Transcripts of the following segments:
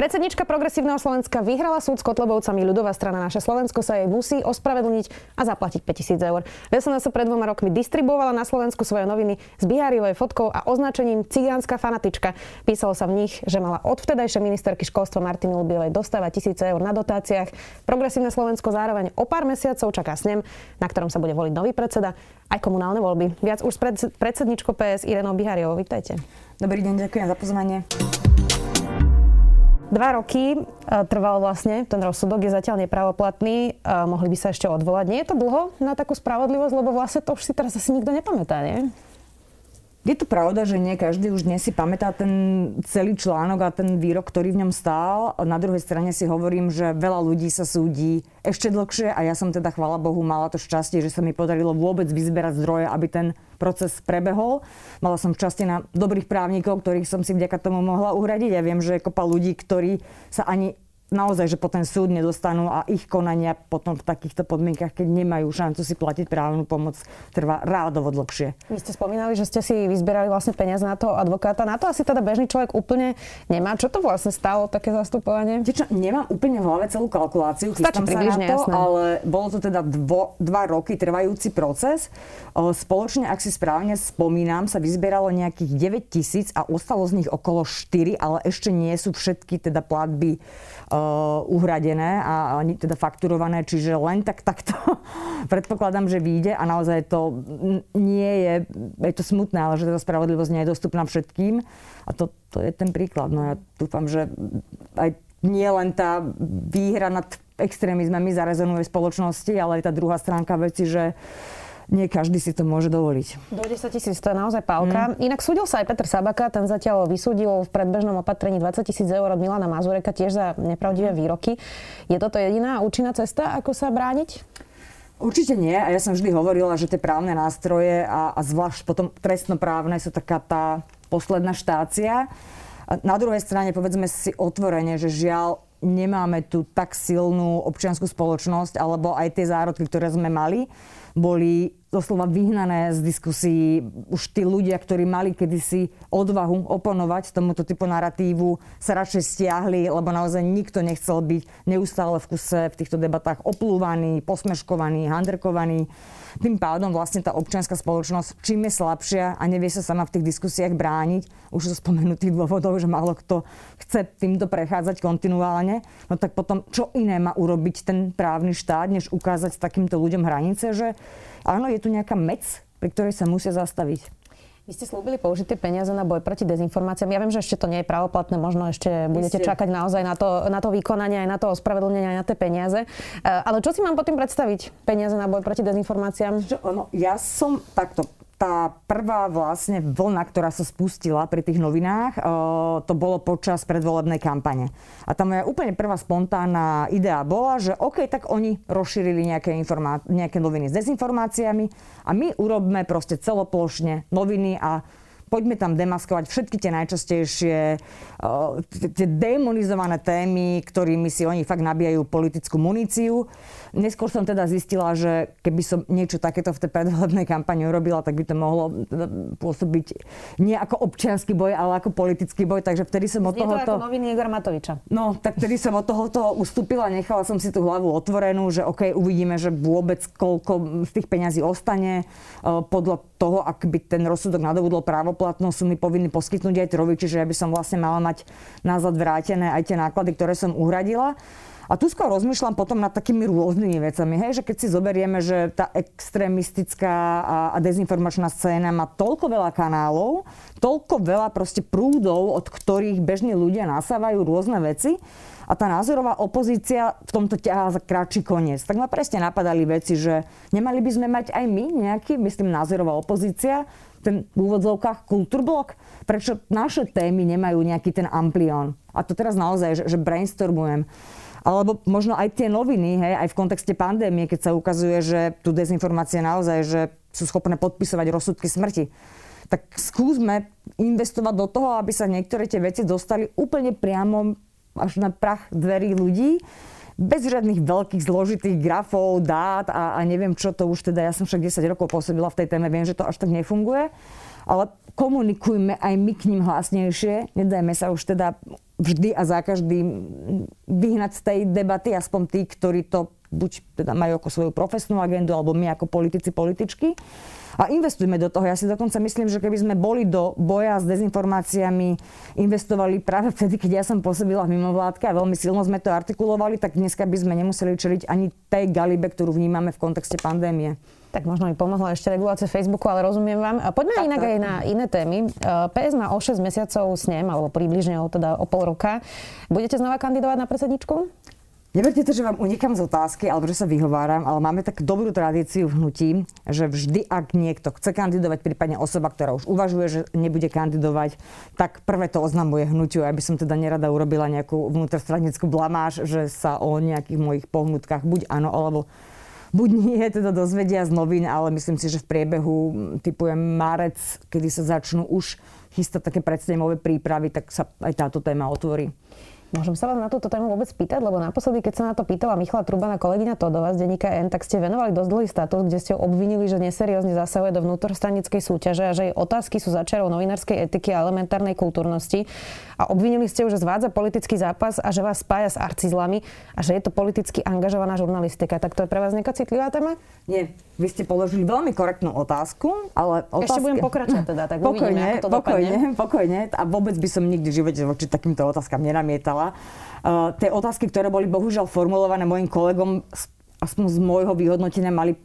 Predsednička Progresívneho Slovenska vyhrala súd s Kotlebovcami. Ľudová strana Naše Slovensko sa jej musí ospravedlniť a zaplatiť 5000 eur. SNS sa pred dvoma rokmi distribuovala na Slovensku svoje noviny s Biháriovej fotkou a označením Cigánska fanatička. Písalo sa v nich, že mala od vtedajšej ministerky školstva Martiny Lubievej dostávať tisíce eur na dotáciách. Progresívne Slovensko zároveň o pár mesiacov čaká snem, na ktorom sa bude voliť nový predseda aj komunálne voľby. Viac už s predsedničkou PS Irenou Biháriovou. Vítajte. Dobrý deň, ďakujem za pozvanie. Dva roky e, trval vlastne, ten rozsudok je zatiaľ nepravoplatný, e, mohli by sa ešte odvolať. Nie je to dlho na takú spravodlivosť, lebo vlastne to už si teraz asi nikto nepamätá, nie? Je to pravda, že nie každý už dnes si pamätá ten celý článok a ten výrok, ktorý v ňom stál. Na druhej strane si hovorím, že veľa ľudí sa súdi ešte dlhšie a ja som teda, chvala Bohu, mala to šťastie, že sa mi podarilo vôbec vyzberať zdroje, aby ten proces prebehol. Mala som šťastie na dobrých právnikov, ktorých som si vďaka tomu mohla uhradiť. Ja viem, že je kopa ľudí, ktorí sa ani naozaj, že po ten súd nedostanú a ich konania potom v takýchto podmienkach, keď nemajú šancu si platiť právnu pomoc, trvá rádovo dlhšie. Vy ste spomínali, že ste si vyzbierali vlastne peniaze na toho advokáta. Na to asi teda bežný človek úplne nemá. Čo to vlastne stalo, také zastupovanie? Čo, nemám úplne v hlave celú kalkuláciu, chystám sa na to, jasné. ale bolo to teda dvo, dva roky trvajúci proces. Spoločne, ak si správne spomínam, sa vyzbieralo nejakých 9 tisíc a ostalo z nich okolo 4, ale ešte nie sú všetky teda platby uhradené a teda fakturované, čiže len tak takto predpokladám, že vyjde a naozaj to nie je, je to smutné, ale že tá spravodlivosť nie je dostupná všetkým a to, to je ten príklad. No ja dúfam, že aj nie len tá výhra nad extrémizmami zarezonuje v spoločnosti, ale aj tá druhá stránka veci, že nie každý si to môže dovoliť. Do 10 tisíc to je naozaj pálka. Mm. Inak súdil sa aj Petr Sabaka, ten zatiaľ vysúdil v predbežnom opatrení 20 tisíc eur od Milana Mazureka tiež za nepravdivé výroky. Je toto jediná účinná cesta, ako sa brániť? Určite nie. A ja som vždy hovorila, že tie právne nástroje a, a zvlášť potom trestnoprávne sú taká tá posledná štácia. A na druhej strane povedzme si otvorene, že žiaľ nemáme tu tak silnú občianskú spoločnosť alebo aj tie zárodky, ktoré sme mali boli doslova vyhnané z diskusí. Už tí ľudia, ktorí mali kedysi odvahu oponovať tomuto typu narratívu, sa radšej stiahli, lebo naozaj nikto nechcel byť neustále v kuse v týchto debatách oplúvaný, posmeškovaný, handrkovaný. Tým pádom vlastne tá občianská spoločnosť, čím je slabšia a nevie sa sama v tých diskusiách brániť, už zo spomenutých dôvodov, že málo kto chce týmto prechádzať kontinuálne, no tak potom čo iné má urobiť ten právny štát, než ukázať takýmto ľuďom hranice, že áno, je tu nejaká mec, pri ktorej sa musia zastaviť. Vy ste slúbili použiť tie peniaze na boj proti dezinformáciám. Ja viem, že ešte to nie je pravoplatné, možno ešte budete ste... čakať naozaj na to, na to vykonanie, aj na to ospravedlnenie, aj na tie peniaze. Eh, ale čo si mám potom predstaviť? Peniaze na boj proti dezinformáciám? Čo, no, ja som takto tá prvá vlastne vlna, ktorá sa spustila pri tých novinách, eh, to bolo počas predvolebnej kampane. A tá moja úplne prvá spontánna idea bola, že OK, tak oni rozšírili nejaké, informá- nejaké noviny s dezinformáciami a my urobme proste celoplošne noviny a poďme tam demaskovať všetky tie najčastejšie tie demonizované témy, ktorými si oni fakt nabíjajú politickú muníciu. Neskôr som teda zistila, že keby som niečo takéto v tej predvolebnej kampani urobila, tak by to mohlo pôsobiť nie ako občianský boj, ale ako politický boj, takže vtedy som od toho... to noviny Igor Matoviča. No, tak vtedy som od tohoto ustúpila, nechala som si tú hlavu otvorenú, že OK, uvidíme, že vôbec koľko z tých peňazí ostane. Podľa toho, ak by ten rozsudok nadobudol právoplatnosť, sú mi povinní poskytnúť aj trovi, čiže ja by som vlastne mala mať nazad vrátené aj tie náklady, ktoré som uhradila. A tu skôr rozmýšľam potom nad takými rôznymi vecami, hej, že keď si zoberieme, že tá extrémistická a, a dezinformačná scéna má toľko veľa kanálov, toľko veľa proste prúdov, od ktorých bežní ľudia nasávajú rôzne veci, a tá názorová opozícia v tomto ťahá za kratší koniec. Tak ma presne napadali veci, že nemali by sme mať aj my nejaký, myslím, názorová opozícia, ten v úvodzovkách kultúrblok? Prečo naše témy nemajú nejaký ten amplión? A to teraz naozaj, že, že brainstormujem. Alebo možno aj tie noviny, hej, aj v kontexte pandémie, keď sa ukazuje, že tu dezinformácie naozaj, že sú schopné podpisovať rozsudky smrti tak skúsme investovať do toho, aby sa niektoré tie veci dostali úplne priamo až na prach dverí ľudí. Bez žiadnych veľkých zložitých grafov, dát a, a neviem čo to už teda, ja som však 10 rokov pôsobila v tej téme, viem, že to až tak nefunguje, ale komunikujme aj my k ním hlasnejšie, nedajme sa už teda vždy a za každým vyhnať z tej debaty, aspoň tí, ktorí to buď teda majú ako svoju profesnú agendu, alebo my ako politici, političky. A investujme do toho. Ja si dokonca myslím, že keby sme boli do boja s dezinformáciami investovali práve vtedy, keď ja som pôsobila v mimovládke a veľmi silno sme to artikulovali, tak dneska by sme nemuseli čeliť ani tej galibe, ktorú vnímame v kontexte pandémie. Tak možno mi pomohla ešte regulácia Facebooku, ale rozumiem vám. Poďme tak, inak tak. aj na iné témy. PS má o 6 mesiacov snem, alebo približne o, teda o pol roka. Budete znova kandidovať na predsedničku? Neberte to, že vám unikám z otázky, alebo že sa vyhováram, ale máme tak dobrú tradíciu v hnutí, že vždy, ak niekto chce kandidovať, prípadne osoba, ktorá už uvažuje, že nebude kandidovať, tak prvé to oznamuje hnutiu. Aby som teda nerada urobila nejakú vnútrostranickú blamáž, že sa o nejakých mojich pohnutkách buď áno, alebo buď nie teda dozvedia z novín, ale myslím si, že v priebehu typujem marec, kedy sa začnú už chystať také predstavové prípravy, tak sa aj táto téma otvorí. Môžem sa vás na túto tému vôbec pýtať, lebo naposledy, keď sa na to pýtala Michala Trubana, kolegyňa Todova z denníka N, tak ste venovali dosť dlhý status, kde ste ho obvinili, že neseriózne zasahuje do vnútrostranickej súťaže a že jej otázky sú začiarou novinárskej etiky a elementárnej kultúrnosti. A obvinili ste ju, že zvádza politický zápas a že vás spája s arcizlami a že je to politicky angažovaná žurnalistika. Tak to je pre vás nejaká citlivá téma? Nie. Vy ste položili veľmi korektnú otázku, ale otázka... Ešte budem pokračovať teda, tak pokojne, uvidíme, ako to pokojne, dopadne. pokojne. A vôbec by som nikdy v živote voči takýmto otázkam nenamietala. Uh, tie otázky, ktoré boli bohužiaľ formulované mojim kolegom, aspoň z môjho vyhodnotenia, mali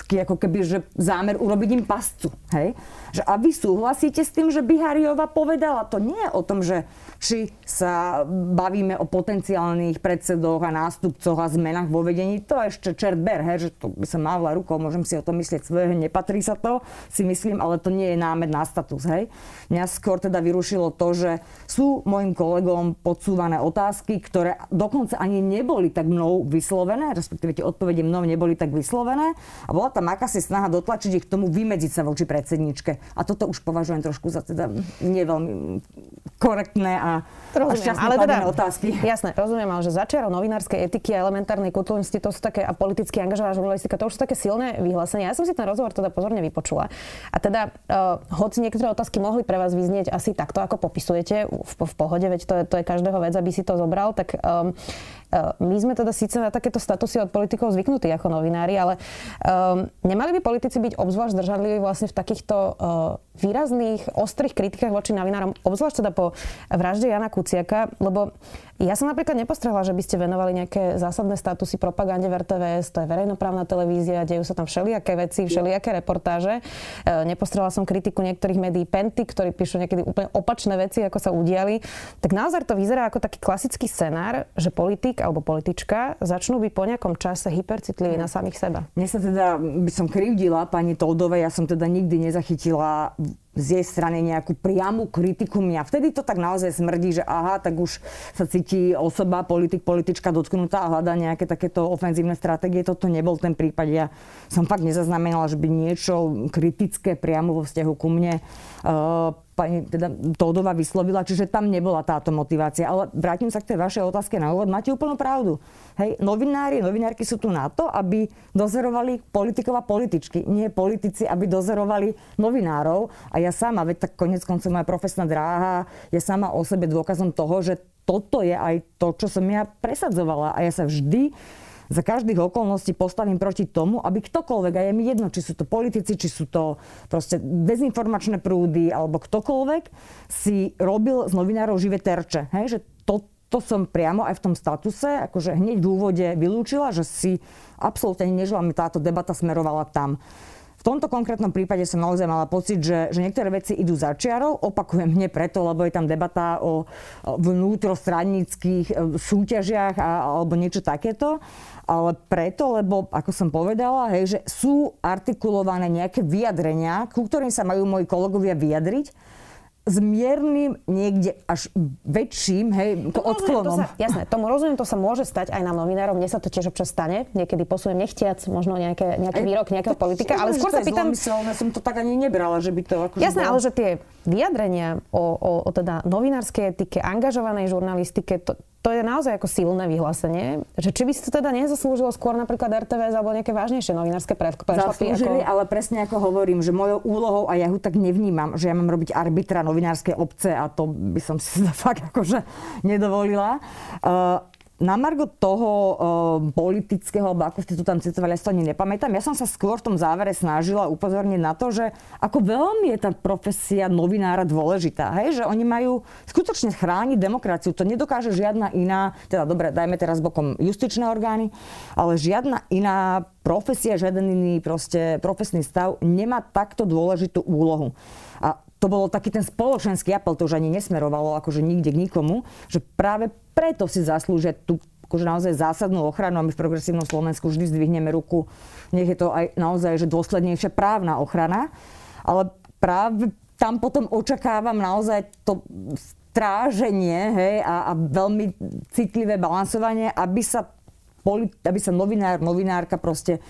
taký ako keby, že zámer urobiť im pascu. Hej? Že a vy súhlasíte s tým, že Bihariova povedala, to nie je o tom, že či sa bavíme o potenciálnych predsedoch a nástupcoch a zmenách vo vedení, to ešte čert ber, hej, že to by sa mávla rukou, môžem si o tom myslieť svoje, nepatrí sa to, si myslím, ale to nie je námed na status. Hej. Mňa skôr teda vyrušilo to, že sú mojim kolegom podsúvané otázky, ktoré dokonca ani neboli tak mnou vyslovené, respektíve tie odpovede mnou neboli tak vyslovené a bola tam akási snaha dotlačiť ich k tomu vymedziť sa voči predsedničke. A toto už považujem trošku za teda nie veľmi korektné a, rozumiem, a ale teda, otázky. Jasné, rozumiem, ale že začiarov novinárskej etiky a elementárnej kultúrnosti, to sú také, a politicky angažovaná žurnalistika, to už sú také silné vyhlásenia. Ja som si ten rozhovor teda pozorne vypočula. A teda, uh, hoci niektoré otázky mohli pre vás vyznieť asi takto, ako popisujete, v, v pohode, veď to je, to je každého vec, aby si to zobral, tak um, my sme teda síce na takéto statusy od politikov zvyknutí ako novinári, ale um, nemali by politici byť obzvlášť zdržanliví vlastne v takýchto uh, výrazných, ostrých kritikách voči novinárom, obzvlášť teda po vražde Jana Kuciaka, lebo ja som napríklad nepostrehla, že by ste venovali nejaké zásadné statusy propagande v RTVS, to je verejnoprávna televízia, dejú sa tam všelijaké veci, všelijaké reportáže. E, nepostrehla som kritiku niektorých médií Penty, ktorí píšu niekedy úplne opačné veci, ako sa udiali. Tak naozaj to vyzerá ako taký klasický scenár, že politik alebo politička začnú byť po nejakom čase hypercitliví na samých seba. Mne sa teda, by som krivdila pani Toldovej, ja som teda nikdy nezachytila z jej strany nejakú priamu kritiku mňa. Vtedy to tak naozaj smrdí, že aha, tak už sa cíti osoba, politik, politička dotknutá a hľadá nejaké takéto ofenzívne stratégie. Toto nebol ten prípad. Ja som fakt nezaznamenala, že by niečo kritické priamo vo vzťahu ku mne uh, pani teda Tódova vyslovila, čiže tam nebola táto motivácia. Ale vrátim sa k tej vašej otázke na úvod. Máte úplnú pravdu. Hej, novinári, novinárky sú tu na to, aby dozerovali politikov a političky. Nie politici, aby dozerovali novinárov. A ja sama, veď tak konec koncov moja profesná dráha je sama o sebe dôkazom toho, že toto je aj to, čo som ja presadzovala. A ja sa vždy za každých okolností postavím proti tomu, aby ktokoľvek, a je mi jedno, či sú to politici, či sú to proste dezinformačné prúdy, alebo ktokoľvek, si robil z novinárov živé terče. Hej? Že to, to som priamo aj v tom statuse, akože hneď v úvode vylúčila, že si absolútne neželám, táto debata smerovala tam. V tomto konkrétnom prípade som naozaj mala pocit, že, že niektoré veci idú za čiarou. Opakujem hneď preto, lebo je tam debata o vnútrostranických e, súťažiach a, alebo niečo takéto. Ale preto, lebo, ako som povedala, hej, že sú artikulované nejaké vyjadrenia, ku ktorým sa majú moji kolegovia vyjadriť s miernym niekde až väčším, hej, to odklonom. To sa, jasné, tomu rozumiem, to sa môže stať aj nám novinárom, mne sa to tiež občas stane, niekedy posuniem nechtiac, možno nejaké, nejaký výrok nejakého politika, ale skôr sa pýtam... Ja som to tak ani nebrala, že by to akože Jasné, bolo... ale že tie vyjadrenia o, o, o teda novinárskej etike, angažovanej žurnalistike, to, to je naozaj ako silné vyhlásenie, že či by si to teda nezaslúžilo skôr napríklad RTVS alebo nejaké vážnejšie novinárske prešlapy. Zaslúžili, ako... ale presne ako hovorím, že mojou úlohou, a ja ho tak nevnímam, že ja mám robiť arbitra novinárskej obce a to by som si fakt akože nedovolila. Uh, na margo toho uh, politického, alebo ako ste tu tam citovali, ja si to ani nepamätám, ja som sa skôr v tom závere snažila upozorniť na to, že ako veľmi je tá profesia novinára dôležitá. Hej? Že oni majú skutočne chrániť demokraciu. To nedokáže žiadna iná, teda dobre, dajme teraz bokom justičné orgány, ale žiadna iná profesia, žiaden iný proste profesný stav nemá takto dôležitú úlohu. A to bolo taký ten spoločenský apel, to už ani nesmerovalo akože nikde k nikomu, že práve preto si zaslúžia tú akože naozaj zásadnú ochranu a my v progresívnom Slovensku vždy zdvihneme ruku. Nech je to aj naozaj že dôslednejšia právna ochrana. Ale práve tam potom očakávam naozaj to stráženie hej, a, a veľmi citlivé balansovanie, aby sa, aby sa novinár, novinárka proste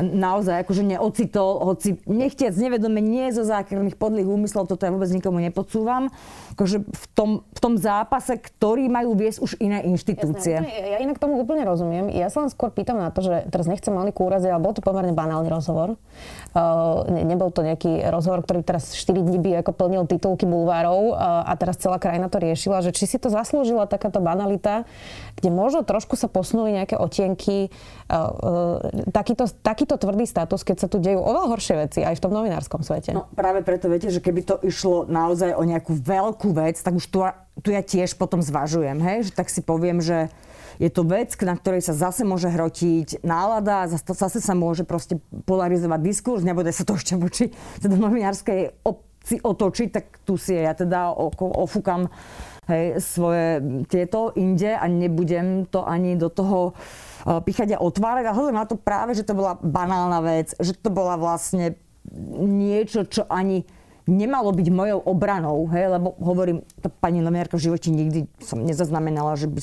naozaj akože neocitol, hoci nechtiac nevedome nie zo zákerných podlých úmyslov, toto ja vôbec nikomu nepodsúvam, akože v tom, v tom zápase, ktorý majú viesť už iné inštitúcie. Jasne, ja inak tomu úplne rozumiem. Ja sa len skôr pýtam na to, že teraz nechcem malý kúraziť, ale bol to pomerne banálny rozhovor. Uh, ne, nebol to nejaký rozhovor, ktorý teraz 4 dní by ako plnil titulky bulvárov uh, a teraz celá krajina to riešila, že či si to zaslúžila takáto banalita, kde možno trošku sa posunuli nejaké otienky, takýto, taký takýto tvrdý status, keď sa tu dejú oveľa horšie veci aj v tom novinárskom svete? No práve preto viete, že keby to išlo naozaj o nejakú veľkú vec, tak už tu, tu ja tiež potom zvažujem, hej? že tak si poviem, že je to vec, na ktorej sa zase môže hrotiť nálada, zase sa môže proste polarizovať diskurs, nebude sa to ešte voči teda novinárskej obci otočiť, tak tu si ja teda ofúkam hej, svoje tieto inde a nebudem to ani do toho píchať a otvárať. A hovorím na to práve, že to bola banálna vec, že to bola vlastne niečo, čo ani nemalo byť mojou obranou, hej, lebo hovorím, tá pani novinárka v živote nikdy som nezaznamenala, že by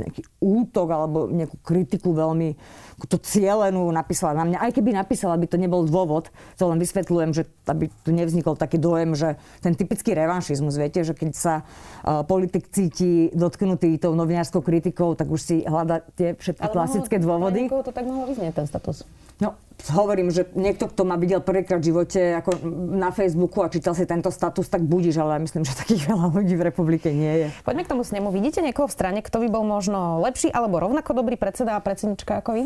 nejaký útok alebo nejakú kritiku veľmi to cielenú napísala na mňa. Aj keby napísala, by to nebol dôvod. To len vysvetľujem, že aby tu nevznikol taký dojem, že ten typický revanšizmus, viete, že keď sa uh, politik cíti dotknutý tou novinárskou kritikou, tak už si hľada tie všetky Ale klasické mohlo, dôvody. to tak mohlo vyznieť ten status. No, hovorím, že niekto, kto ma videl prvýkrát v živote ako na Facebooku a čítal si tento status, tak budíš, ale myslím, že takých veľa ľudí v republike nie je. Poďme k tomu snemu. Vidíte niekoho v strane, kto by bol možno lepší alebo rovnako dobrý predseda a predsednička ako vy?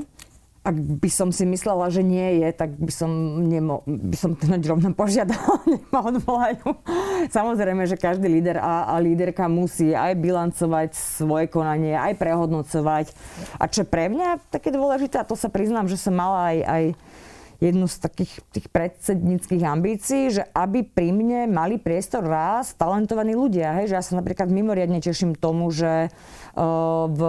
Ak by som si myslela, že nie je, tak by som, nemo, by som to rovno požiadala, ma odvolajú. Samozrejme, že každý líder a, a líderka musí aj bilancovať svoje konanie, aj prehodnocovať. A čo pre mňa také dôležité, a to sa priznám, že som mala aj, aj jednu z takých tých predsedníckých ambícií, že aby pri mne mali priestor raz talentovaní ľudia. Hej? Že ja sa napríklad mimoriadne teším tomu, že uh, v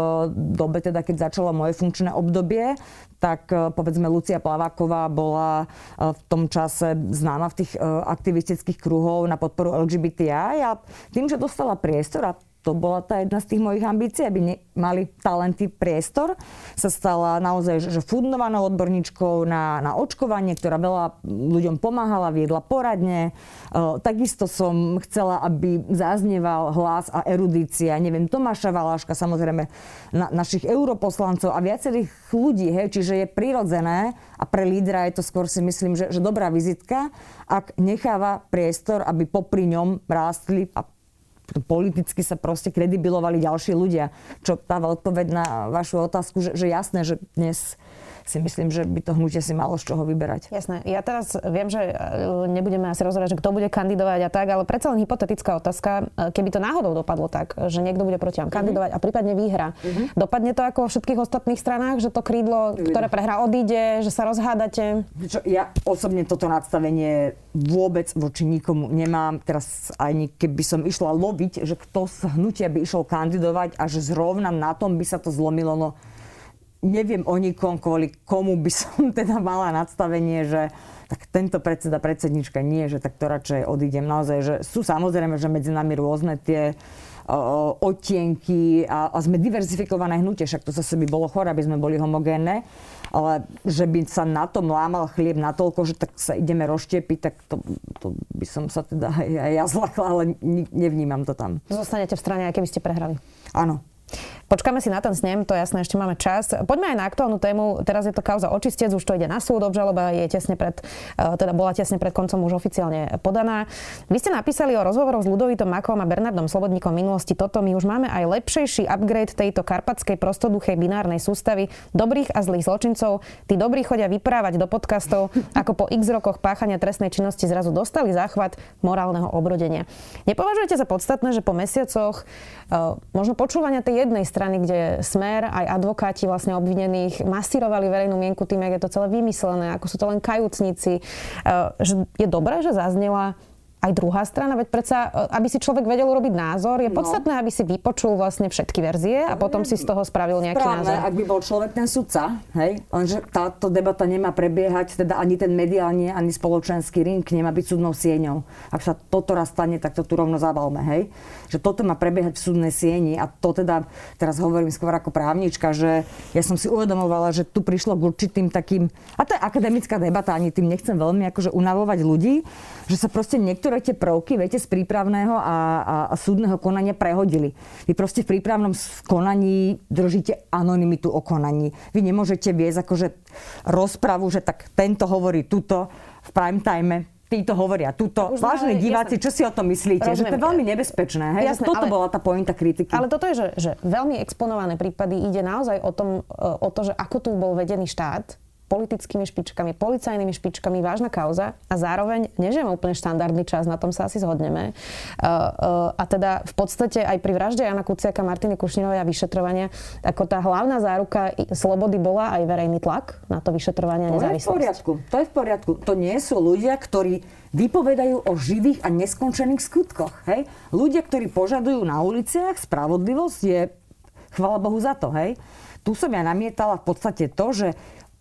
dobe, teda, keď začalo moje funkčné obdobie, tak uh, povedzme Lucia Plaváková bola uh, v tom čase známa v tých aktivistických kruhov na podporu LGBTI a tým, že dostala priestor a to bola tá jedna z tých mojich ambícií, aby ne, mali talenty priestor. Sa stala naozaj že fundovanou odborníčkou na, na očkovanie, ktorá veľa ľuďom pomáhala, viedla poradne. E, takisto som chcela, aby zaznieval hlas a erudícia, neviem, Tomáša Valáška, samozrejme na, našich europoslancov a viacerých ľudí, hej, čiže je prirodzené a pre lídra je to skôr si myslím, že, že dobrá vizitka, ak necháva priestor, aby popri ňom rástli a politicky sa proste kredibilovali ďalší ľudia. Čo dáva odpoveď na vašu otázku, že, že jasné, že dnes si myslím, že by to hnutie si malo z čoho vyberať. Jasné. Ja teraz viem, že e, nebudeme asi rozhodovať, že kto bude kandidovať a tak, ale predsa len hypotetická otázka, e, keby to náhodou dopadlo tak, že niekto bude proti vám mhm. kandidovať mm-hmm. a prípadne vyhra. Mm-hmm. Dopadne to ako vo všetkých ostatných stranách, že to krídlo, ktoré prehrá, odíde, že sa rozhádate? Čo, ja osobne toto nadstavenie vôbec voči nikomu nemám. Teraz ani keby som išla loviť, že kto z hnutia by išiel kandidovať a že zrovna na tom by sa to zlomilo, no neviem o nikom, kvôli komu by som teda mala nadstavenie, že tak tento predseda, predsednička nie, že tak to radšej odídem. Naozaj, že sú samozrejme, že medzi nami rôzne tie o, otienky a, a sme diverzifikované hnutie, však to zase by bolo chore, aby sme boli homogénne, ale že by sa na tom lámal chlieb natoľko, že tak sa ideme rozštiepiť, tak to, to by som sa teda aj, aj ja zlakla, ale nevnímam to tam. Zostanete v strane, aj keby ste prehrali? Áno, Počkáme si na ten snem, to jasné, ešte máme čas. Poďme aj na aktuálnu tému. Teraz je to kauza očistec, už to ide na súd, obžaloba je tesne pred, e, teda bola tesne pred koncom už oficiálne podaná. Vy ste napísali o rozhovoroch s Ludovitom Makom a Bernardom Slobodníkom minulosti toto. My už máme aj lepšejší upgrade tejto karpatskej prostoduchej binárnej sústavy dobrých a zlých zločincov. Tí dobrí chodia vyprávať do podcastov, ako po x rokoch páchania trestnej činnosti zrazu dostali záchvat morálneho obrodenia. Nepovažujete za podstatné, že po mesiacoch uh, možno počúvania tej jednej strany strany, kde Smer aj advokáti vlastne obvinených masírovali verejnú mienku tým, jak je to celé vymyslené, ako sú to len kajúcnici. E, že je dobré, že zaznela aj druhá strana, veď predsa, e, aby si človek vedel urobiť názor, je no. podstatné, aby si vypočul vlastne všetky verzie a potom si z toho spravil nejaký Správne, názor. ak by bol človek ten sudca, hej, lenže táto debata nemá prebiehať, teda ani ten mediálny, ani spoločenský ring nemá byť súdnou sieňou. Ak sa toto raz stane, tak to tu rovno zabalme, hej. Že toto má prebiehať v súdnej sieni a to teda, teraz hovorím skôr ako právnička, že ja som si uvedomovala, že tu prišlo k určitým takým, a to je akademická debata, ani tým nechcem veľmi akože unavovať ľudí, že sa proste niektoré tie prvky, viete, z prípravného a, a, a súdneho konania prehodili. Vy proste v prípravnom konaní držíte anonymitu o konaní. Vy nemôžete viesť akože rozpravu, že tak tento hovorí tuto v prime time, títo hovoria tuto. Vážení diváci, jasné. čo si o tom myslíte? Rozumiem. Že to je veľmi nebezpečné. Hej? Jasné, že toto ale, bola tá pointa kritiky. Ale toto je, že, že veľmi exponované prípady ide naozaj o, tom, o to, že ako tu bol vedený štát politickými špičkami, policajnými špičkami, vážna kauza a zároveň nežijeme úplne štandardný čas, na tom sa asi zhodneme. Uh, uh, a teda v podstate aj pri vražde Jana Kuciaka, Martiny Kušnirovej a vyšetrovania, ako tá hlavná záruka slobody bola aj verejný tlak na to vyšetrovanie a nezávislosť. To je v poriadku. To je v poriadku. To nie sú ľudia, ktorí vypovedajú o živých a neskončených skutkoch. Hej? Ľudia, ktorí požadujú na uliciach spravodlivosť, je chvala Bohu za to. Hej? Tu som ja namietala v podstate to, že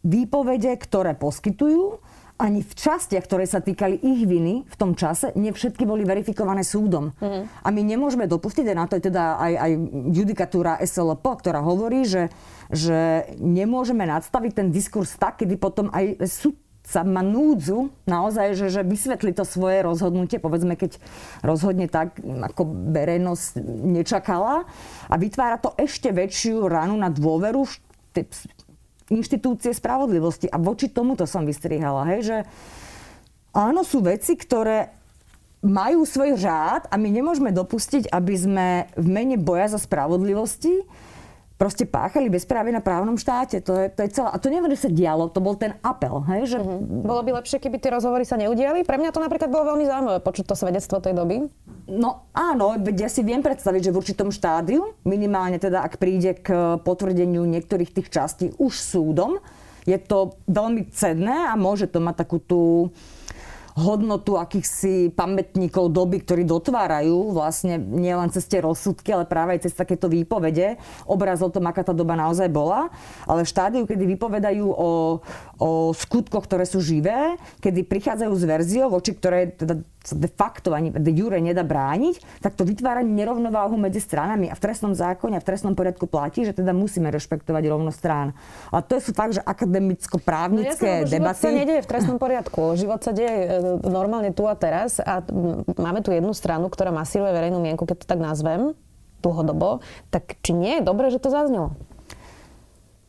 výpovede, ktoré poskytujú, ani v častiach, ktoré sa týkali ich viny v tom čase, nie všetky boli verifikované súdom. Mm. A my nemôžeme dopustiť, a na to je teda aj, aj judikatúra SLP, ktorá hovorí, že, že nemôžeme nadstaviť ten diskurs tak, kedy potom aj súd sa má núdzu naozaj, že, že vysvetli to svoje rozhodnutie, povedzme, keď rozhodne tak, ako verejnosť nečakala a vytvára to ešte väčšiu ranu na dôveru inštitúcie spravodlivosti. A voči tomuto som vystrihala, hej, že áno, sú veci, ktoré majú svoj řád a my nemôžeme dopustiť, aby sme v mene boja za spravodlivosti proste páchali bezprávie na právnom štáte. To je, to je celé. A to neviem, že sa dialo, to bol ten apel. Hej, že... Mm-hmm. Bolo by lepšie, keby tie rozhovory sa neudiali? Pre mňa to napríklad bolo veľmi zaujímavé počuť to svedectvo tej doby. No áno, ja si viem predstaviť, že v určitom štádiu, minimálne teda ak príde k potvrdeniu niektorých tých častí už súdom, je to veľmi cenné a môže to mať takú tú hodnotu akýchsi pamätníkov doby, ktorí dotvárajú vlastne nielen cez tie rozsudky, ale práve aj cez takéto výpovede obraz o tom, aká tá doba naozaj bola. Ale v štádiu, kedy vypovedajú o, o skutkoch, ktoré sú živé, kedy prichádzajú s verziou, voči ktorej teda sa de facto ani de jure nedá brániť, tak to vytvára nerovnováhu medzi stranami. A v trestnom zákone a v trestnom poriadku platí, že teda musíme rešpektovať rovnosť strán. A to sú fakt, že akademicko-právnické no, debaty. Život sa nedieje v trestnom poriadku. Život sa deje e, normálne tu a teraz a máme tu jednu stranu, ktorá masíruje verejnú mienku, keď to tak nazvem, dlhodobo. Tak či nie je dobré, že to zaznelo?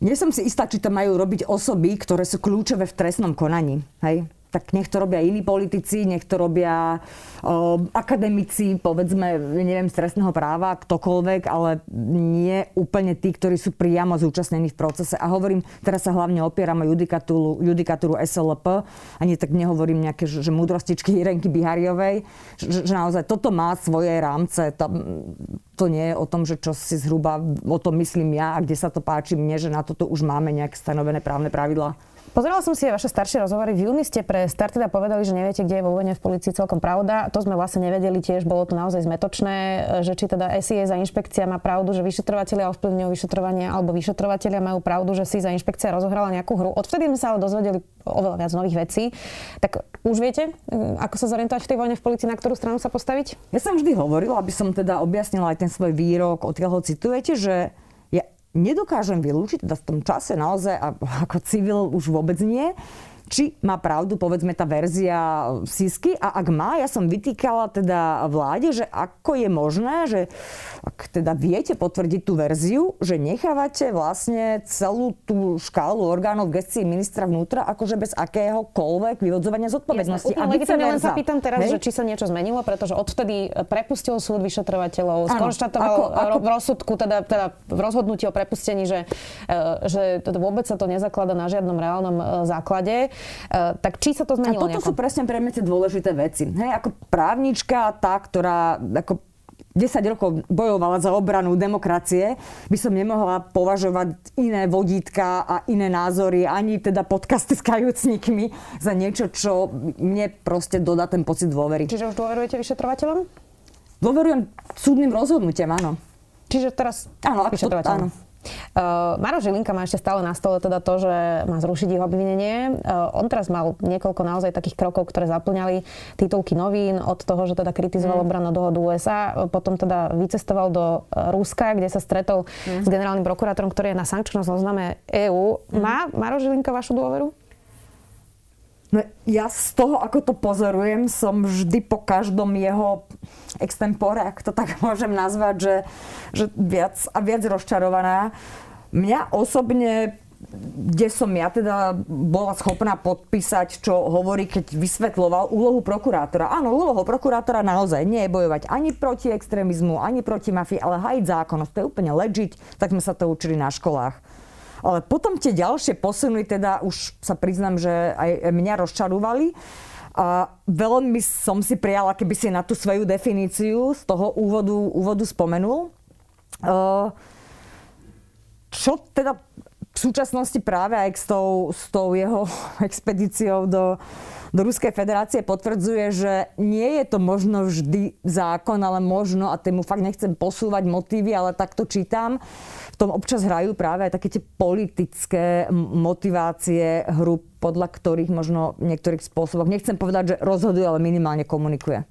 Nie som si istá, či to majú robiť osoby, ktoré sú kľúčové v trestnom konaní. Hej? Tak nech to robia iní politici, nech to robia uh, akademici, povedzme, neviem, z trestného práva, ktokoľvek, ale nie úplne tí, ktorí sú priamo zúčastnení v procese. A hovorím, teraz sa hlavne opieram o judikatúru, judikatúru SLP, ani tak nehovorím nejaké, že, že múdrostičky Irenky Bihariovej, že, že naozaj toto má svoje rámce. To, to nie je o tom, že čo si zhruba o tom myslím ja a kde sa to páči mne, že na toto už máme nejaké stanovené právne pravidlá. Pozerala som si aj vaše staršie rozhovory. V júni ste pre Start teda povedali, že neviete, kde je vo vojne v policii celkom pravda. To sme vlastne nevedeli tiež, bolo to naozaj zmetočné, že či teda SIS a inšpekcia má pravdu, že vyšetrovateľia ovplyvňujú vyšetrovanie, alebo vyšetrovateľia majú pravdu, že si za inšpekcia rozohrala nejakú hru. Odvtedy sme sa ale dozvedeli oveľa viac nových vecí. Tak už viete, ako sa zorientovať v tej vojne v policii, na ktorú stranu sa postaviť? Ja som vždy hovorila, aby som teda objasnila aj ten svoj výrok, odkiaľ ho citujete, že nedokážem vylúčiť, teda v tom čase naozaj, ako civil už vôbec nie, či má pravdu, povedzme, tá verzia Sisky a ak má, ja som vytýkala teda vláde, že ako je možné, že ak teda viete potvrdiť tú verziu, že nechávate vlastne celú tú škálu orgánov v gestii ministra vnútra akože bez akéhokoľvek vyvodzovania zodpovednosti. Jasne, a legitimne len sa pýtam teraz, že či sa niečo zmenilo, pretože odvtedy prepustil súd vyšetrovateľov, skonštatoval ako, ako... v rozsudku, teda, teda v rozhodnutí o prepustení, že, e, že teda vôbec sa to nezaklada na žiadnom reálnom e, základe. E, tak či sa to zmenilo A toto nejako? sú presne pre mňa tie dôležité veci. Hej, ako právnička, tá, ktorá ako 10 rokov bojovala za obranu demokracie, by som nemohla považovať iné vodítka a iné názory, ani teda podcasty s kajúcnikmi za niečo, čo mne proste dodá ten pocit dôvery. Čiže už dôverujete vyšetrovateľom? Dôverujem súdnym rozhodnutiam, áno. Čiže teraz áno, vyšetrovateľom. Áno. Uh, Maro Žilinka má ešte stále na stole teda to, že má zrušiť jeho obvinenie. Uh, on teraz mal niekoľko naozaj takých krokov, ktoré zaplňali titulky novín od toho, že teda kritizoval mm. obrannú dohodu USA, potom teda vycestoval do Ruska, kde sa stretol mm. s generálnym prokurátorom, ktorý je na sankčnom zozname EÚ. Mm. Má Maro Žilinka vašu dôveru? No, ja z toho, ako to pozorujem, som vždy po každom jeho extempore, ak to tak môžem nazvať, že, že viac a viac rozčarovaná. Mňa osobne kde som ja teda bola schopná podpísať, čo hovorí, keď vysvetloval úlohu prokurátora. Áno, úlohu prokurátora naozaj nie je bojovať ani proti extrémizmu, ani proti mafii, ale hajiť zákonnosť. To je úplne legit, tak sme sa to učili na školách. Ale potom tie ďalšie posuny, teda už sa priznám, že aj mňa rozčarovali. A veľmi som si prijala, keby si na tú svoju definíciu z toho úvodu, úvodu spomenul. Čo teda v súčasnosti práve aj s tou, s tou jeho expedíciou do, do Ruskej federácie potvrdzuje, že nie je to možno vždy zákon, ale možno, a tému fakt nechcem posúvať motívy, ale tak to čítam, tom občas hrajú práve aj také tie politické motivácie hru, podľa ktorých možno v niektorých spôsoboch, nechcem povedať, že rozhoduje, ale minimálne komunikuje.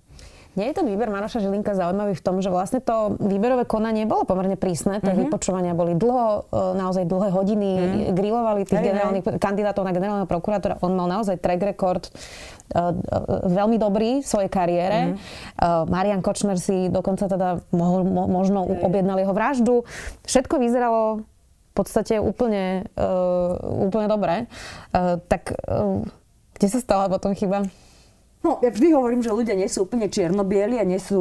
Nie je ten výber Maroša Žilinka zaujímavý v tom, že vlastne to výberové konanie bolo pomerne prísne. Tie mm-hmm. vypočúvania boli dlho, e, naozaj dlhé hodiny, mm-hmm. grilovali tých hey, generálnych hey. kandidátov na generálneho prokurátora. On mal naozaj track record uh, uh, veľmi dobrý v svojej kariére. Mm-hmm. Marian Kočner si dokonca teda mohol, mo, možno hey. objednal jeho vraždu. Všetko vyzeralo v podstate úplne, uh, úplne dobre. Uh, tak uh, kde sa stala potom chyba? No, ja vždy hovorím, že ľudia nie sú úplne čiernobieli a nie sú,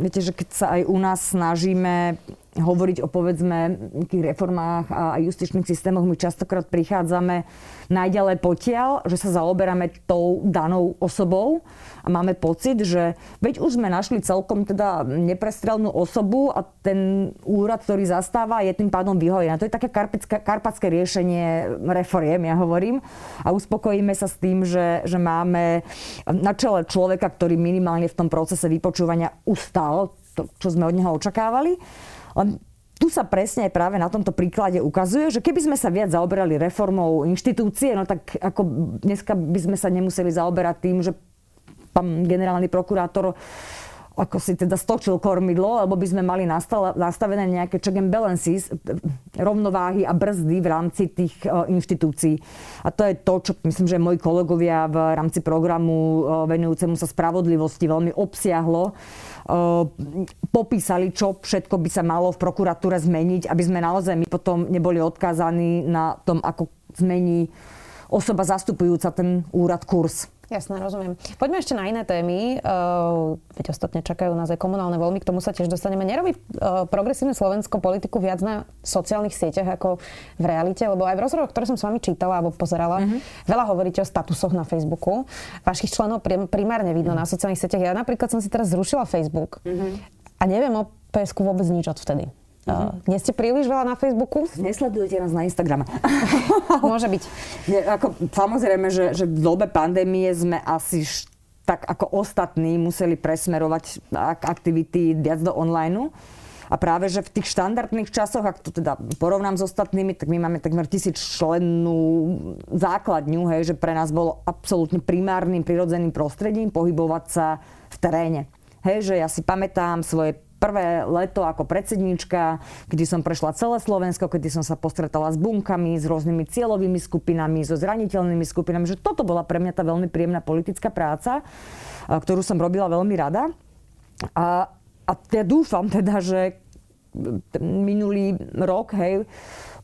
viete, že keď sa aj u nás snažíme hovoriť o povedzme nejakých reformách a justičných systémoch, my častokrát prichádzame najďalej potiaľ, že sa zaoberáme tou danou osobou a máme pocit, že veď už sme našli celkom teda neprestrelnú osobu a ten úrad, ktorý zastáva, je tým pádom vyhojený. To je také karpatské riešenie reforiem, ja hovorím. A uspokojíme sa s tým, že, že máme na čele človeka, ktorý minimálne v tom procese vypočúvania ustal to, čo sme od neho očakávali. Len tu sa presne práve na tomto príklade ukazuje, že keby sme sa viac zaoberali reformou inštitúcie, no tak ako dneska by sme sa nemuseli zaoberať tým, že pán generálny prokurátor ako si teda stočil kormidlo, lebo by sme mali nastavené nejaké check and balances, rovnováhy a brzdy v rámci tých uh, inštitúcií. A to je to, čo myslím, že moji kolegovia v rámci programu uh, venujúcemu sa spravodlivosti veľmi obsiahlo popísali, čo všetko by sa malo v prokuratúre zmeniť, aby sme naozaj my potom neboli odkázaní na tom, ako zmení osoba zastupujúca ten úrad kurz. Jasné, rozumiem. Poďme ešte na iné témy. Uh, veď ostatne čakajú nás aj komunálne voľby, k tomu sa tiež dostaneme. Nerobí uh, progresívne Slovensko politiku viac na sociálnych sieťach ako v realite? Lebo aj v rozhovoroch, ktoré som s vami čítala alebo pozerala, uh-huh. veľa hovoríte o statusoch na Facebooku. Vašich členov primárne vidno uh-huh. na sociálnych sieťach. Ja napríklad som si teraz zrušila Facebook uh-huh. a neviem o PSK vôbec nič odvtedy. Uh, nie ste príliš veľa na Facebooku? Nesledujete nás na Instagrame. Môže byť. Nie, ako, samozrejme, že, že v dobe pandémie sme asi š, tak ako ostatní museli presmerovať aktivity viac do online. A práve, že v tých štandardných časoch, ak to teda porovnám s ostatnými, tak my máme takmer tisíc člennú základňu, hej, že pre nás bolo absolútne primárnym, prirodzeným prostredím pohybovať sa v teréne. Hej, že ja si pamätám svoje prvé leto ako predsedníčka, kedy som prešla celé Slovensko, kedy som sa postretala s bunkami, s rôznymi cieľovými skupinami, so zraniteľnými skupinami, že toto bola pre mňa tá veľmi príjemná politická práca, ktorú som robila veľmi rada. A, a ja dúfam teda, že minulý rok, hej,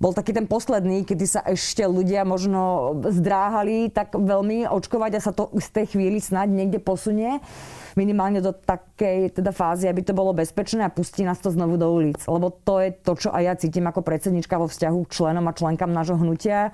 bol taký ten posledný, kedy sa ešte ľudia možno zdráhali tak veľmi očkovať a sa to z tej chvíli snad niekde posunie minimálne do takej teda fázy, aby to bolo bezpečné a pustí nás to znovu do ulic. Lebo to je to, čo aj ja cítim ako predsednička vo vzťahu k členom a členkám nášho hnutia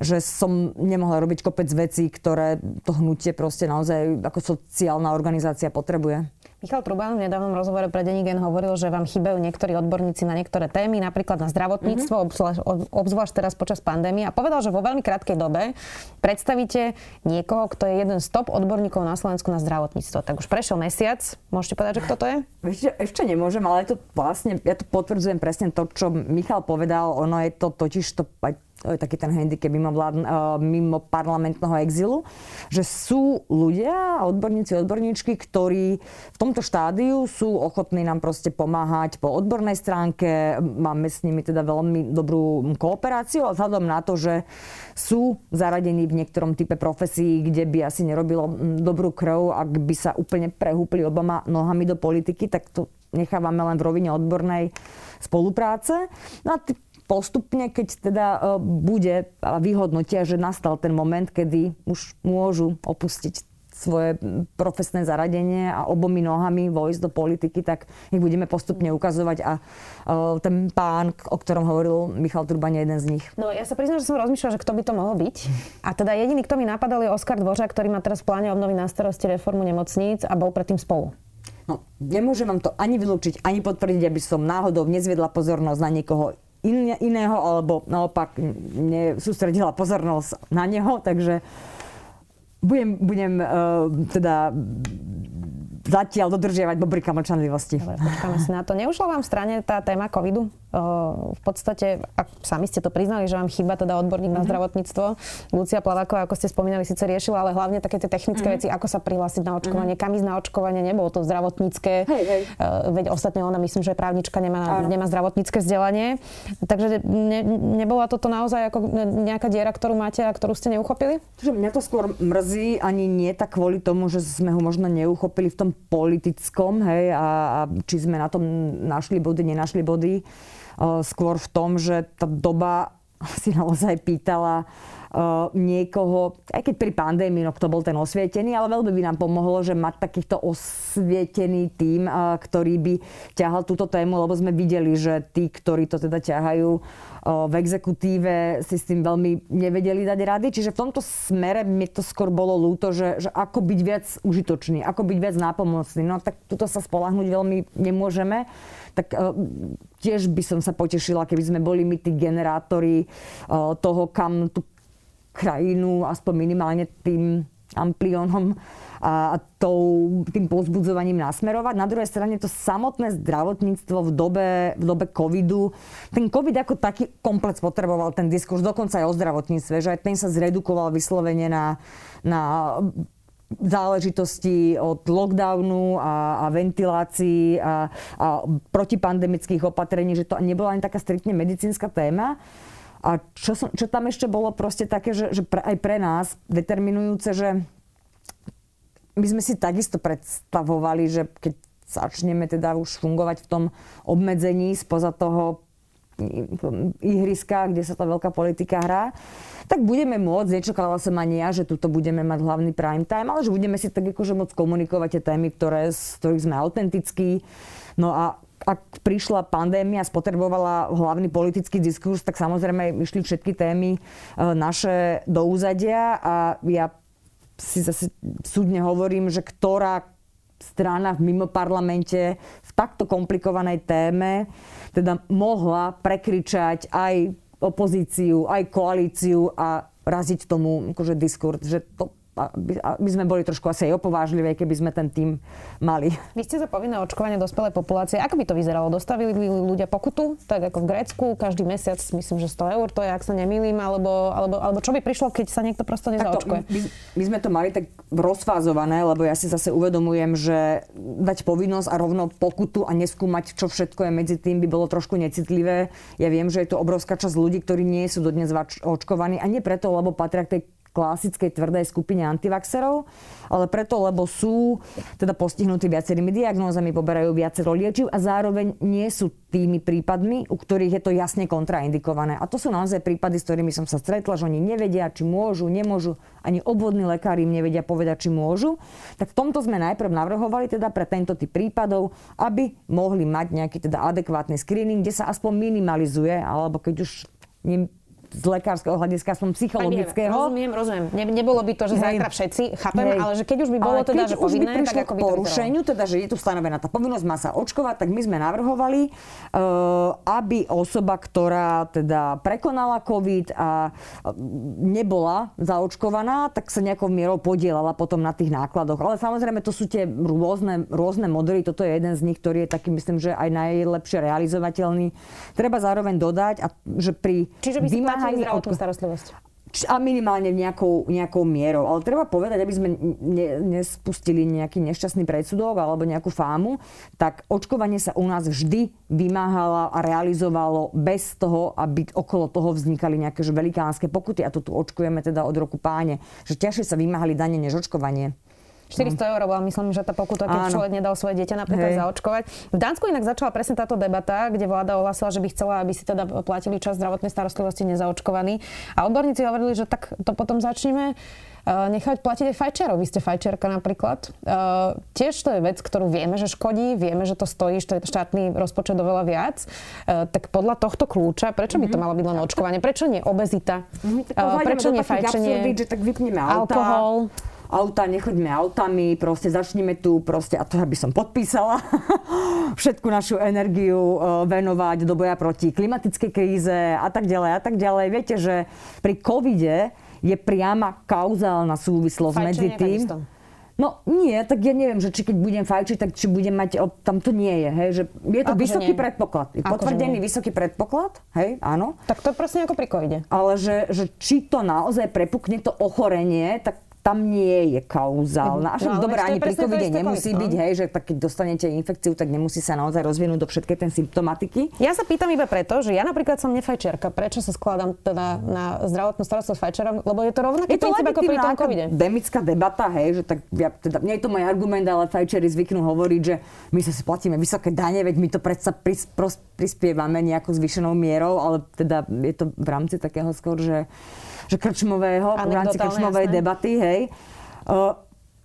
že som nemohla robiť kopec vecí, ktoré to hnutie proste naozaj ako sociálna organizácia potrebuje. Michal Trubán v nedávnom rozhovore pre Denigen hovoril, že vám chýbajú niektorí odborníci na niektoré témy, napríklad na zdravotníctvo, mm-hmm. obzvlášť, obzvlášť teraz počas pandémie. A povedal, že vo veľmi krátkej dobe predstavíte niekoho, kto je jeden z top odborníkov na Slovensku na zdravotníctvo. Tak už prešiel mesiac. Môžete povedať, že kto to je? Ešte, ešte nemôžem, ale to vlastne, ja to potvrdzujem presne to, čo Michal povedal. Ono je to totiž to aj taký ten handicap mimo, vlád, uh, mimo parlamentného exilu, že sú ľudia, odborníci, odborníčky, ktorí v tomto štádiu sú ochotní nám proste pomáhať po odbornej stránke. Máme s nimi teda veľmi dobrú kooperáciu a vzhľadom na to, že sú zaradení v niektorom type profesí, kde by asi nerobilo dobrú krv, ak by sa úplne prehúpli obama nohami do politiky, tak to nechávame len v rovine odbornej spolupráce. No a postupne, keď teda e, bude vyhodnotia, že nastal ten moment, kedy už môžu opustiť svoje profesné zaradenie a obomi nohami vojsť do politiky, tak ich budeme postupne ukazovať a uh, ten pán, o ktorom hovoril Michal Turban, je jeden z nich. No ja sa priznám, že som rozmýšľala, že kto by to mohol byť. A teda jediný, kto mi napadal, je Oskar Dvořák, ktorý má teraz v pláne obnoviť na starosti reformu nemocníc a bol predtým spolu. No, nemôžem vám to ani vylúčiť, ani potvrdiť, aby som náhodou nezviedla pozornosť na niekoho in, iného, alebo naopak nesústredila pozornosť na neho, takže budem, budem uh, teda zatiaľ dodržiavať bobrika mlčanlivosti. Počkáme si na to. Neušla vám v strane tá téma covidu? v podstate, a sami ste to priznali, že vám chýba teda odborník mm-hmm. na mhm. zdravotníctvo. Lucia Plaváková, ako ste spomínali, síce riešila, ale hlavne také tie technické mm-hmm. veci, ako sa prihlásiť na očkovanie, mm-hmm. kam ísť na očkovanie, nebolo to zdravotnícke. Hej, hej. Veď ostatne ona, myslím, že právnička nemá, nemá zdravotnícke vzdelanie. Takže ne, nebola toto naozaj ako nejaká diera, ktorú máte a ktorú ste neuchopili? Mňa to skôr mrzí, ani nie tak kvôli tomu, že sme ho možno neuchopili v tom politickom, hej, a, a či sme na tom našli body, nenašli body. Skôr v tom, že tá doba si naozaj pýtala niekoho, aj keď pri pandémii, no kto bol ten osvietený, ale veľmi by nám pomohlo, že mať takýchto osvietený tým, uh, ktorý by ťahal túto tému, lebo sme videli, že tí, ktorí to teda ťahajú uh, v exekutíve, si s tým veľmi nevedeli dať rady. Čiže v tomto smere mi to skôr bolo ľúto, že, že ako byť viac užitočný, ako byť viac nápomocný. No tak tuto sa spolahnuť veľmi nemôžeme tak tiež by som sa potešila, keby sme boli my tí generátori toho, kam tú krajinu aspoň minimálne tým amplionom a tou, tým pozbudzovaním nasmerovať. Na druhej strane to samotné zdravotníctvo v dobe, v dobe covidu, ten covid ako taký komplex potreboval ten diskurs, dokonca aj o zdravotníctve, že aj ten sa zredukoval vyslovene na, na záležitosti od lockdownu a, a ventilácií a, a protipandemických opatrení, že to nebola ani taká striktne medicínska téma. A čo, som, čo tam ešte bolo proste také, že, že pre, aj pre nás determinujúce, že my sme si takisto predstavovali, že keď začneme teda už fungovať v tom obmedzení spoza toho ihriska, kde sa tá veľká politika hrá, tak budeme môcť, nečakala som ani ja, že tuto budeme mať hlavný prime time, ale že budeme si tak akože môcť komunikovať tie témy, ktoré, z ktorých sme autentickí. No a ak prišla pandémia, spotrebovala hlavný politický diskurs, tak samozrejme išli všetky témy e, naše do úzadia a ja si zase súdne hovorím, že ktorá strana v mimo parlamente v takto komplikovanej téme teda mohla prekričať aj opozíciu, aj koalíciu a raziť tomu akože diskurs, že to aby, aby sme boli trošku asi aj opovážlivé, keby sme ten tým mali. Vy ste za povinné očkovanie dospelej populácie. Ako by to vyzeralo? Dostavili by ľudia pokutu, tak ako v Grécku, každý mesiac, myslím, že 100 eur, to je, ak sa nemýlim, alebo, alebo, alebo čo by prišlo, keď sa niekto prosto nezaočkuje? my, my sme to mali tak rozfázované, lebo ja si zase uvedomujem, že dať povinnosť a rovno pokutu a neskúmať, čo všetko je medzi tým, by bolo trošku necitlivé. Ja viem, že je to obrovská časť ľudí, ktorí nie sú dodnes očkovaní a nie preto, lebo patria k tej klasickej tvrdej skupine antivaxerov, ale preto, lebo sú teda postihnutí viacerými diagnózami, poberajú viacero liečiv a zároveň nie sú tými prípadmi, u ktorých je to jasne kontraindikované. A to sú naozaj prípady, s ktorými som sa stretla, že oni nevedia, či môžu, nemôžu, ani obvodní lekári im nevedia povedať, či môžu. Tak v tomto sme najprv navrhovali teda pre tento typ prípadov, aby mohli mať nejaký teda adekvátny screening, kde sa aspoň minimalizuje, alebo keď už z lekárskeho hľadiska, som psychologického. Rozumiem, rozumiem. Ne, nebolo by to, že Hej. zajtra všetci, chápem, Hej. ale že keď už by bolo ale teda, že povinné, tak ako by to porušeniu, teda, že je tu stanovená tá povinnosť, má sa očkovať, tak my sme navrhovali, uh, aby osoba, ktorá teda prekonala COVID a nebola zaočkovaná, tak sa nejakou mierou podielala potom na tých nákladoch. Ale samozrejme, to sú tie rôzne, rôzne modely. Toto je jeden z nich, ktorý je taký, myslím, že aj najlepšie realizovateľný. Treba zároveň dodať, a, že pri Čiže by vymáhaní zdravotnú starostlivosť a minimálne nejakou, nejakou mierou. Ale treba povedať, aby sme ne, nespustili nejaký nešťastný predsudok alebo nejakú fámu, tak očkovanie sa u nás vždy vymáhalo a realizovalo bez toho, aby okolo toho vznikali nejaké že velikánske pokuty. A to tu očkujeme teda od roku páne. Že ťažšie sa vymáhali dane než očkovanie. 400 eur bola, myslím, že tá pokuta, keď Áno. človek nedal svoje dieťa napríklad Hej. zaočkovať. V Dánsku inak začala presne táto debata, kde vláda ohlasila, že by chcela, aby si teda platili čas zdravotnej starostlivosti nezaočkovaní. A odborníci hovorili, že tak to potom začneme eh, nechať platiť aj fajčerov. Vy ste fajčerka napríklad. Uh, tiež to je vec, ktorú vieme, že škodí, vieme, že to stojí štátny rozpočet oveľa viac. Uh, tak podľa tohto kľúča, prečo by to mhm. malo byť len očkovanie? Prečo nie obezita? Uh, prečo nie fajčenie? Absurdí, že tak vypneme alkohol auta, nechoďme autami, proste začneme tu, proste, a to by som podpísala, všetku našu energiu e, venovať do boja proti klimatickej kríze a tak ďalej a tak ďalej. Viete, že pri covide je priama kauzálna súvislosť Fajčenie medzi tým. No nie, tak ja neviem, že či keď budem fajčiť, tak či budem mať, tam to nie je, hej, že je to Ako vysoký predpoklad. Je potvrdený vysoký predpoklad, hej, áno. Tak to je presne ako pri covide. Ale že, že či to naozaj prepukne to ochorenie, tak tam nie je kauzálna. Až no, dobré, ani pri covide nemusí byť, no. hej, že tak keď dostanete infekciu, tak nemusí sa naozaj rozvinúť do všetkej ten symptomatiky. Ja sa pýtam iba preto, že ja napríklad som nefajčiarka. Prečo sa skladám teda na zdravotnú starostlivosť fajčerom? Lebo je to rovnaký je to princíp ako pri tom covide. Demická debata, hej, že tak ja, teda, nie je to môj argument, ale fajčeri zvyknú hovoriť, že my sa si platíme vysoké dane, veď my to predsa pris, pros, prispievame nejakou zvyšenou mierou, ale teda je to v rámci takého skôr, že že krčmového, v rámci krčmovej jasné. debaty, hej. Uh,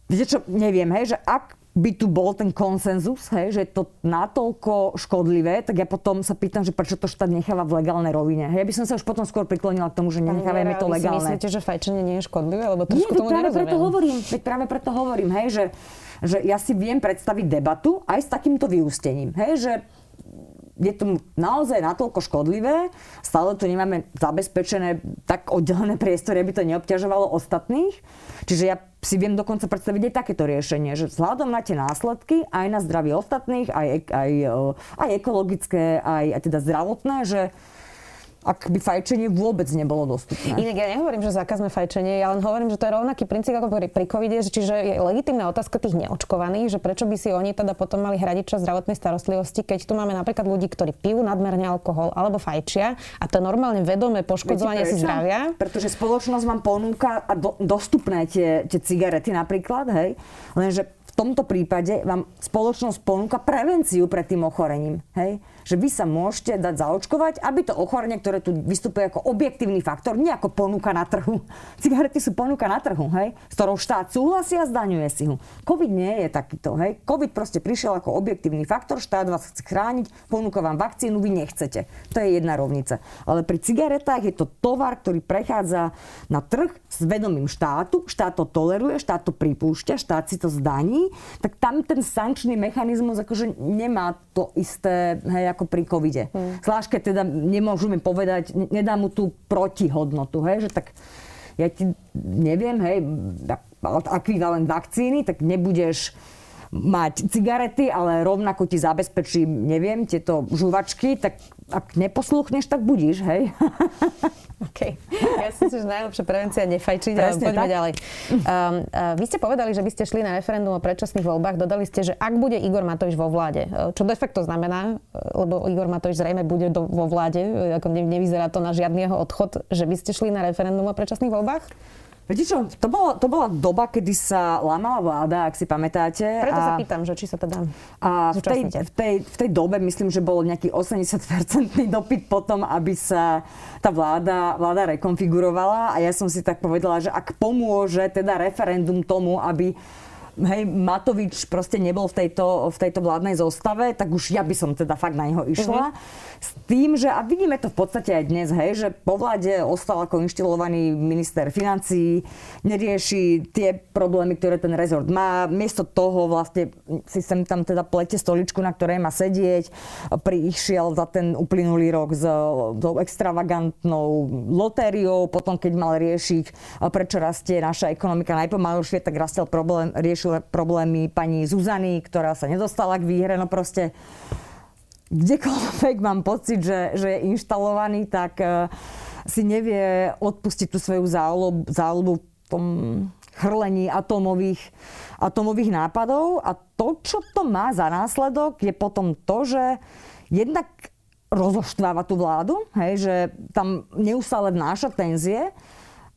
viete čo, neviem, hej, že ak by tu bol ten konsenzus, hej, že je to natoľko škodlivé, tak ja potom sa pýtam, že prečo to štát necháva v legálnej rovine. Hej, ja by som sa už potom skôr priklonila k tomu, že nenechávajme to legálne. Si myslíte, že fajčenie nie je škodlivé? Lebo trošku nie, tomu práve preto hovorím, veď práve preto hovorím, hej, že, že ja si viem predstaviť debatu aj s takýmto vyústením. Hej, že je to naozaj natoľko škodlivé, stále tu nemáme zabezpečené tak oddelené priestory, aby to neobťažovalo ostatných. Čiže ja si viem dokonca predstaviť aj takéto riešenie, že vzhľadom na tie následky aj na zdravie ostatných, aj, aj, aj ekologické, aj, aj teda zdravotné, že ak by fajčenie vôbec nebolo dostupné. Inak ja nehovorím, že zákazme fajčenie, ja len hovorím, že to je rovnaký princíp ako pri, covide, čiže je legitimná otázka tých neočkovaných, že prečo by si oni teda potom mali hradiť čas zdravotnej starostlivosti, keď tu máme napríklad ľudí, ktorí pijú nadmerne alkohol alebo fajčia a to normálne vedomé poškodzovanie si zdravia. Pretože spoločnosť vám ponúka a do, dostupné tie, tie cigarety napríklad, hej, lenže v tomto prípade vám spoločnosť ponúka prevenciu pred tým ochorením. Hej? Že vy sa môžete dať zaočkovať, aby to ochorenie, ktoré tu vystupuje ako objektívny faktor, nie ako ponuka na trhu. Cigarety sú ponuka na trhu, hej, s ktorou štát súhlasí a zdaňuje si ho. COVID nie je takýto, hej. COVID proste prišiel ako objektívny faktor, štát vás chce chrániť, ponúka vám vakcínu, vy nechcete. To je jedna rovnica. Ale pri cigaretách je to tovar, ktorý prechádza na trh s vedomím štátu, štát to toleruje, štát to pripúšťa, štát si to zdaní, tak tam ten sankčný mechanizmus akože nemá to isté, hej, ako pri covide. Hmm. Zvlášť, keď teda nemôžeme povedať, nedá mu tú protihodnotu, hej, že tak ja ti neviem, hej, akvivalent vakcíny, tak nebudeš mať cigarety, ale rovnako ti zabezpečí, neviem, tieto žuvačky, tak ak neposluchneš, tak budíš, hej? OK. Ja si myslím, že najlepšia prevencia je nefajčiť, ale poďme tak? ďalej. Um, uh, vy ste povedali, že by ste šli na referendum o predčasných voľbách. Dodali ste, že ak bude Igor Matovič vo vláde, čo de facto znamená, lebo Igor Matovič zrejme bude do, vo vláde, ako nevyzerá to na žiadny jeho odchod, že by ste šli na referendum o predčasných voľbách? Viete čo, to, bolo, to bola doba, kedy sa lámala vláda, ak si pamätáte. Preto a, sa pýtam, že či sa teda A v tej, v, tej, v tej dobe myslím, že bol nejaký 80-percentný dopyt potom, aby sa tá vláda, vláda rekonfigurovala a ja som si tak povedala, že ak pomôže teda referendum tomu, aby hej, Matovič proste nebol v tejto, v tejto vládnej zostave, tak už ja by som teda fakt na neho išla. Uh-huh. S tým, že, a vidíme to v podstate aj dnes, hej, že po vláde ostal ako inštilovaný minister financí, nerieši tie problémy, ktoré ten rezort má. Miesto toho vlastne si sem tam teda plete stoličku, na ktorej má sedieť. Prišiel za ten uplynulý rok s tou extravagantnou lotériou, potom keď mal riešiť, prečo rastie naša ekonomika najpomalšie, tak rastel problém, riešil problémy pani Zuzany, ktorá sa nedostala k výhre. No proste kdekoľvek mám pocit, že, že je inštalovaný, tak uh, si nevie odpustiť tú svoju záľubu, v tom chrlení atomových, atomových nápadov. A to, čo to má za následok, je potom to, že jednak rozoštváva tú vládu, hej, že tam neustále vnáša tenzie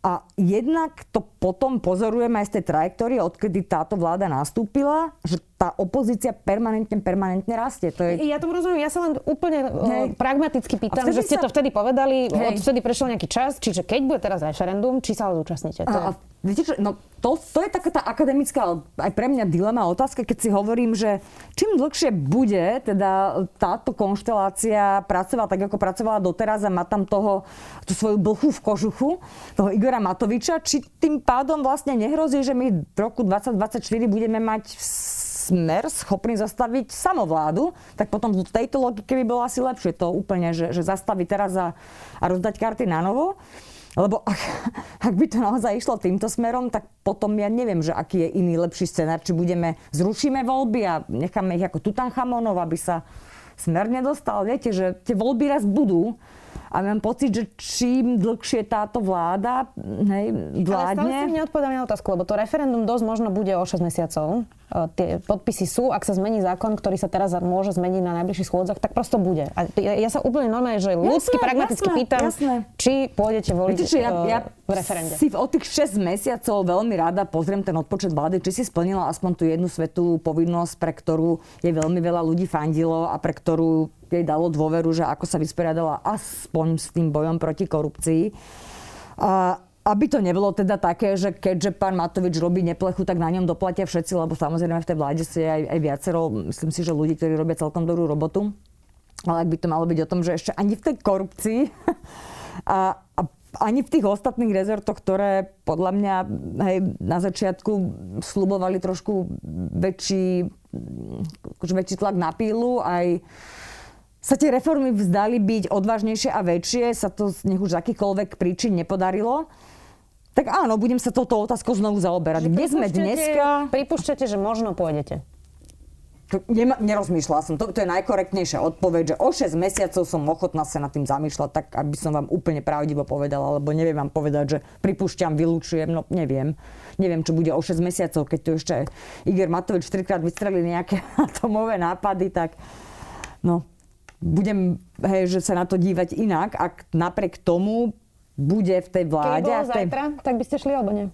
a jednak to potom pozorujeme aj z tej trajektórie, odkedy táto vláda nastúpila, že tá opozícia permanentne, permanentne rastie. To je... Ja tomu rozumiem, ja sa len úplne Hej. pragmaticky pýtam, že ste sa... to vtedy povedali, Hej. odvtedy prešiel nejaký čas, čiže keď bude teraz referendum, či sa ho zúčastníte? To a, a, viete čo, no to, to je taká tá akademická, aj pre mňa dilema otázka, keď si hovorím, že čím dlhšie bude teda táto konštelácia pracovať tak, ako pracovala doteraz a má tam toho, tú svoju blchu v kožuchu, toho Igora Matoviča, či tým pádom vlastne nehrozí, že my v roku 2024 budeme mať smer schopný zastaviť samovládu, tak potom v tejto logike by bolo asi lepšie to úplne, že, že zastaviť teraz a, a rozdať karty na novo. Lebo ak, ak by to naozaj išlo týmto smerom, tak potom ja neviem, že aký je iný lepší scenár. Či budeme, zrušíme voľby a necháme ich ako Tutanchamonov, aby sa smer nedostal. Viete, že tie voľby raz budú a mám pocit, že čím dlhšie táto vláda hej, vládne... Ale stále si neodpovedám na otázku, lebo to referendum dosť možno bude o 6 mesiacov. E, tie podpisy sú, ak sa zmení zákon, ktorý sa teraz môže zmeniť na najbližších schôdzach, tak prosto bude. A ja, ja sa úplne normálne, že ľudsky, pragmaticky jasné, pýtam, jasné. či pôjdete voliť Viete, ja, ja v referende. si o tých 6 mesiacov veľmi rada pozriem ten odpočet vlády, či si splnila aspoň tú jednu svetú povinnosť, pre ktorú je veľmi veľa ľudí fandilo a pre ktorú jej dalo dôveru, že ako sa vysporiadala aspoň s tým bojom proti korupcii. A, aby to nebolo teda také, že keďže pán Matovič robí neplechu, tak na ňom doplatia všetci, lebo samozrejme v tej vláde si aj, aj viacero, myslím si, že ľudí, ktorí robia celkom dobrú robotu. Ale ak by to malo byť o tom, že ešte ani v tej korupcii a, a ani v tých ostatných rezortoch, ktoré podľa mňa hej, na začiatku slubovali trošku väčší, akože väčší tlak na pílu, aj sa tie reformy vzdali byť odvážnejšie a väčšie, sa to z nech už z akýchkoľvek príčin nepodarilo. Tak áno, budem sa touto otázkou znovu zaoberať. Kde sme dneska? Pripúšťate, že možno pôjdete. Nema, nerozmýšľala som. To, to je najkorektnejšia odpoveď, že o 6 mesiacov som ochotná sa nad tým zamýšľať, tak aby som vám úplne pravdivo povedala, lebo neviem vám povedať, že pripúšťam, vylúčujem, no neviem. Neviem, čo bude o 6 mesiacov, keď tu ešte Igor Matovič trikrát vystrelili nejaké atomové nápady, tak no, budem, hej, že sa na to dívať inak, ak napriek tomu bude v tej vláde... Keby bolo tej... zajtra, tak by ste šli alebo nie?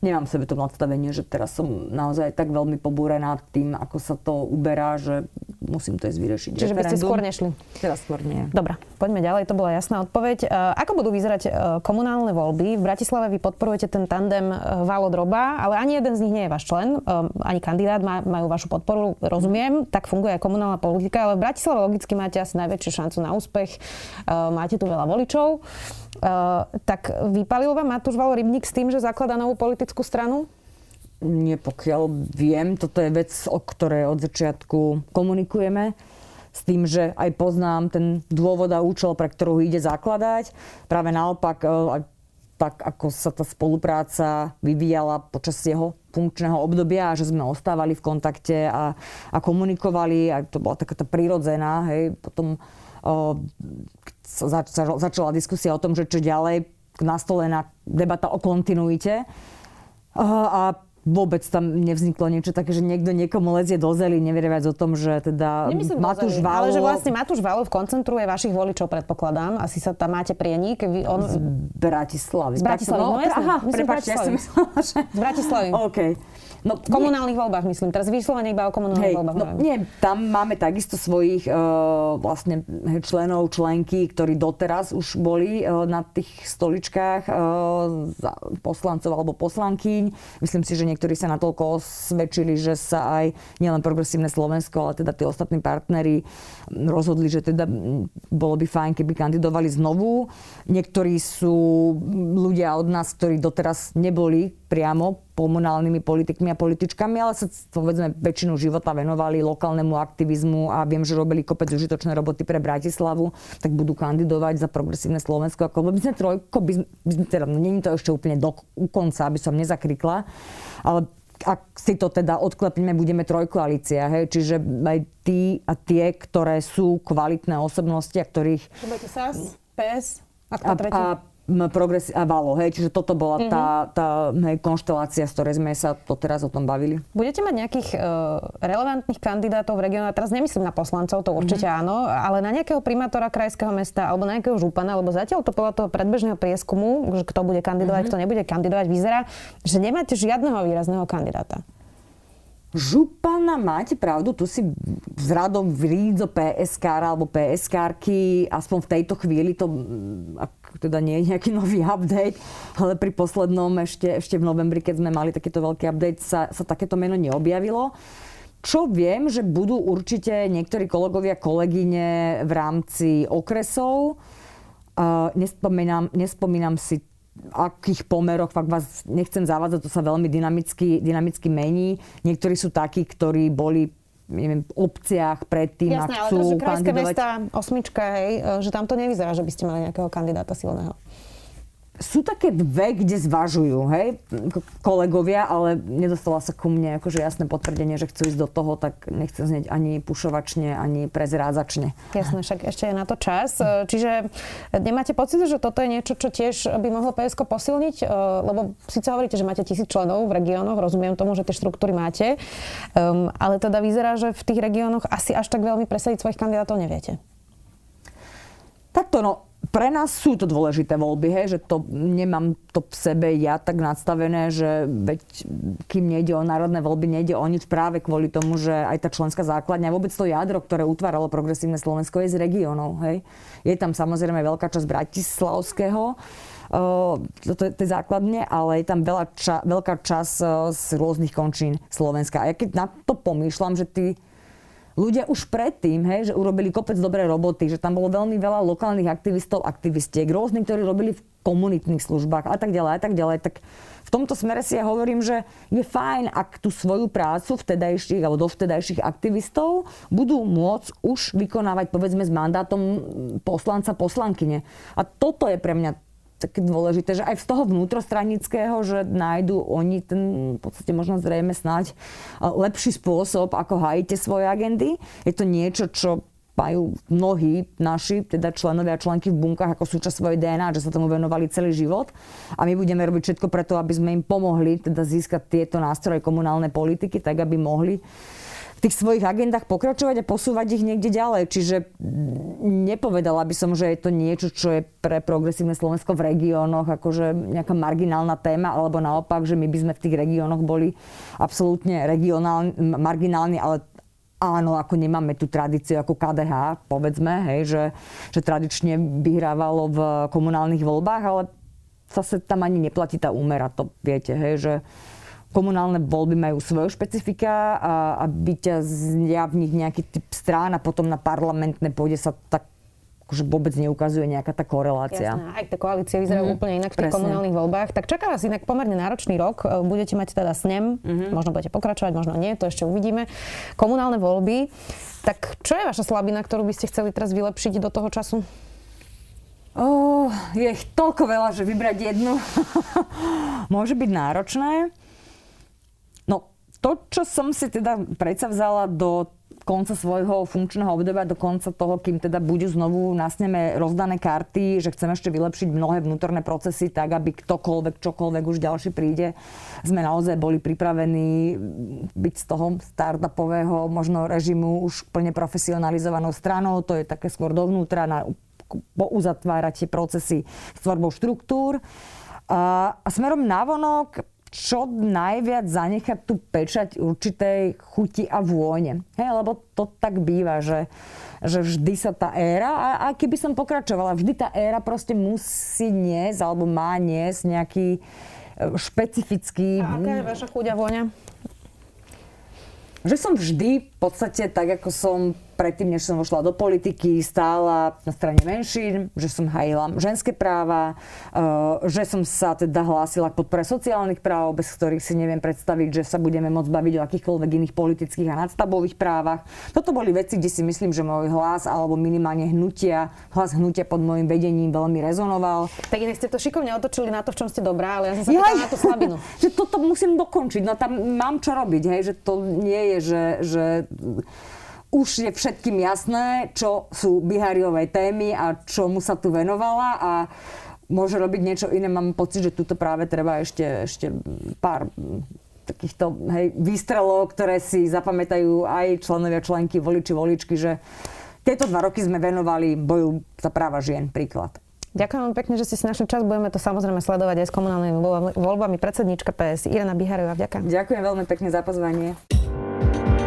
Nemám sebe to nadstavenie, že teraz som naozaj tak veľmi pobúrená tým, ako sa to uberá, že musím to ísť vyriešiť. Čiže by ste skôr nešli? Teraz skôr nie. Dobre, poďme ďalej, to bola jasná odpoveď. E, ako budú vyzerať e, komunálne voľby? V Bratislave vy podporujete ten tandem e, Valo Droba, ale ani jeden z nich nie je váš člen, ani kandidát, majú vašu podporu, rozumiem, tak funguje aj komunálna politika, ale v Bratislave logicky máte asi najväčšiu šancu na úspech, máte tu veľa voličov. Tak vypalil vám Matúš Valo Rybník s tým, že zakladá novú politickú stranu? Nie, pokiaľ viem, toto je vec, o ktorej od začiatku komunikujeme s tým, že aj poznám ten dôvod a účel, pre ktorú ide zakladať. Práve naopak, e, tak, ako sa tá spolupráca vyvíjala počas jeho funkčného obdobia a že sme ostávali v kontakte a, a komunikovali a to bola taká tá prírodzená, hej, potom začala, diskusia o tom, že čo ďalej, nastolená debata o kontinuite a vôbec tam nevzniklo niečo také, že niekto niekomu lezie do zely, nevie viac o tom, že teda Nemyslím Matúš Valo... Ale že vlastne Matúš Valov koncentruje vašich voličov, predpokladám. Asi sa tam máte prienik. Vy on... Z Bratislavy. Z Bratislavy, no, no jasne. Aha, prepáčte, ja som myslela, že... Z Bratislavy. OK. No, v komunálnych nie. voľbách, myslím. Teraz vyslovene iba o komunálnych hej, voľbách. No, nie, tam máme takisto svojich uh, vlastne členov, členky, ktorí doteraz už boli uh, na tých stoličkách uh, poslancov alebo poslankyň. Myslím si, že niektorí sa natoľko osvedčili, že sa aj nielen progresívne Slovensko, ale teda tí ostatní partnery rozhodli, že teda bolo by fajn, keby kandidovali znovu. Niektorí sú ľudia od nás, ktorí doteraz neboli priamo komunálnymi politikmi a političkami, ale sa povedzme väčšinu života venovali lokálnemu aktivizmu a viem, že robili kopec užitočné roboty pre Bratislavu, tak budú kandidovať za progresívne Slovensko. Ako by sme trojko, by sme, by sme teda, no není to ešte úplne do konca, aby som nezakrikla, ale ak si to teda odklepneme, budeme trojkoalícia, hej? čiže aj tí a tie, ktoré sú kvalitné osobnosti a ktorých... Budete SAS, PS a, a, a progres a valo, hej, čiže toto bola mm-hmm. tá, tá hej, konštelácia, z ktorej sme sa to teraz o tom bavili. Budete mať nejakých uh, relevantných kandidátov v regióne, teraz nemyslím na poslancov, to určite mm-hmm. áno, ale na nejakého primátora krajského mesta alebo na nejakého župana, lebo zatiaľ to podľa toho predbežného prieskumu, že kto bude kandidovať, mm-hmm. kto nebude kandidovať, vyzerá, že nemáte žiadneho výrazného kandidáta. Župana, máte pravdu, tu si z radom vrídzo PSK alebo PSK, aspoň v tejto chvíli to, ak teda nie je nejaký nový update, ale pri poslednom ešte, ešte v novembri, keď sme mali takýto veľký update, sa, sa takéto meno neobjavilo. Čo viem, že budú určite niektorí kolegovia, kolegyne v rámci okresov. Uh, nespomínam, nespomínam si akých pomeroch, fakt vás nechcem zavádzať, to sa veľmi dynamicky, dynamicky mení. Niektorí sú takí, ktorí boli neviem, v obciach predtým Jasné, a chcú ale to, že mesta, osmička, hej, že tam to nevyzerá, že by ste mali nejakého kandidáta silného sú také dve, kde zvažujú, hej, kolegovia, ale nedostala sa ku mne akože jasné potvrdenie, že chcú ísť do toho, tak nechcem znieť ani pušovačne, ani prezrádzačne. Jasné, však ešte je na to čas. Čiže nemáte pocit, že toto je niečo, čo tiež by mohlo PSK posilniť? E, lebo síce hovoríte, že máte tisíc členov v regiónoch, rozumiem tomu, že tie štruktúry máte, um, ale teda vyzerá, že v tých regiónoch asi až tak veľmi presadiť svojich kandidátov neviete. Takto, no, pre nás sú to dôležité voľby, hej, že to nemám to v sebe ja tak nadstavené, že veď, kým nejde o národné voľby, nejde o nič práve kvôli tomu, že aj tá členská základňa, vôbec to jadro, ktoré utváralo progresívne Slovensko, je z regiónov. Hej. Je tam samozrejme veľká časť Bratislavského, to je základne, ale je tam veľa ča, veľká časť z rôznych končín Slovenska. A ja keď na to pomýšľam, že tí ľudia už predtým, hej, že urobili kopec dobré roboty, že tam bolo veľmi veľa lokálnych aktivistov, aktivistiek, rôznych, ktorí robili v komunitných službách a tak ďalej a tak ďalej, tak v tomto smere si ja hovorím, že je fajn, ak tú svoju prácu vtedajších alebo dovtedajších aktivistov budú môcť už vykonávať povedzme s mandátom poslanca, poslankyne. A toto je pre mňa také dôležité, že aj z toho vnútrostranického, že nájdu oni ten v podstate možno zrejme snáď lepší spôsob, ako hajíte svoje agendy. Je to niečo, čo majú mnohí naši, teda členovia a členky v bunkách ako súčasť svojej DNA, že sa tomu venovali celý život. A my budeme robiť všetko preto, aby sme im pomohli teda získať tieto nástroje komunálnej politiky, tak aby mohli tých svojich agendách pokračovať a posúvať ich niekde ďalej. Čiže nepovedala by som, že je to niečo, čo je pre progresívne Slovensko v regiónoch akože nejaká marginálna téma, alebo naopak, že my by sme v tých regiónoch boli absolútne regionálni, marginálni, ale áno, ako nemáme tú tradíciu ako KDH, povedzme, hej, že, že tradične vyhrávalo v komunálnych voľbách, ale zase tam ani neplatí tá úmera, to viete, hej, že komunálne voľby majú svoje špecifika a, a vyťazia v nich nejaký typ strán a potom na parlamentné pôde sa tak akože vôbec neukazuje nejaká tá korelácia. Jasné, aj tie koalície vyzerajú mm, úplne inak v tých presne. komunálnych voľbách. Tak čaká vás inak pomerne náročný rok. E, budete mať teda snem, mm-hmm. možno budete pokračovať, možno nie, to ešte uvidíme. Komunálne voľby. Tak čo je vaša slabina, ktorú by ste chceli teraz vylepšiť do toho času? Oh, je ich toľko veľa, že vybrať jednu môže byť náročné. To, čo som si teda predsa vzala do konca svojho funkčného obdobia, do konca toho, kým teda budú znovu nasneme rozdané karty, že chceme ešte vylepšiť mnohé vnútorné procesy tak, aby ktokoľvek, čokoľvek už ďalší príde, sme naozaj boli pripravení byť z toho startupového možno režimu už plne profesionalizovanou stranou. To je také skôr dovnútra na pouzatvárať tie procesy s tvorbou štruktúr. A, a smerom navonok čo najviac zanechať tú pečať určitej chuti a vône. Hej, lebo to tak býva, že, že vždy sa tá éra, a, a keby som pokračovala, vždy tá éra proste musí niesť, alebo má niesť nejaký e, špecifický... A aká je vaša chuť a vôňa? Že som vždy v podstate, tak ako som predtým, než som vošla do politiky, stála na strane menšín, že som hajila ženské práva, eh, že som sa teda hlásila k podpore sociálnych práv, bez ktorých si neviem predstaviť, že sa budeme môcť baviť o akýchkoľvek iných politických a nadstavových právach. Toto boli veci, kde si myslím, že môj hlas alebo minimálne hnutia, hlas hnutia pod môjim vedením veľmi rezonoval. Tak inak ste to šikovne otočili na to, v čom ste dobrá, ale ja som sa ja, na tú slabinu. že toto musím dokončiť, no tam mám čo robiť, hej, že to nie je, že, že už je všetkým jasné, čo sú Bihariové témy a čomu sa tu venovala a môže robiť niečo iné. Mám pocit, že tuto práve treba ešte, ešte pár takýchto hej, výstrelov, ktoré si zapamätajú aj členovia, členky, voliči, voličky, že tieto dva roky sme venovali boju za práva žien, príklad. Ďakujem vám pekne, že ste si našli čas. Budeme to samozrejme sledovať aj s komunálnymi voľbami. Predsednička PS Irena Bihariová, ďakujem. Ďakujem veľmi pekne za pozvanie.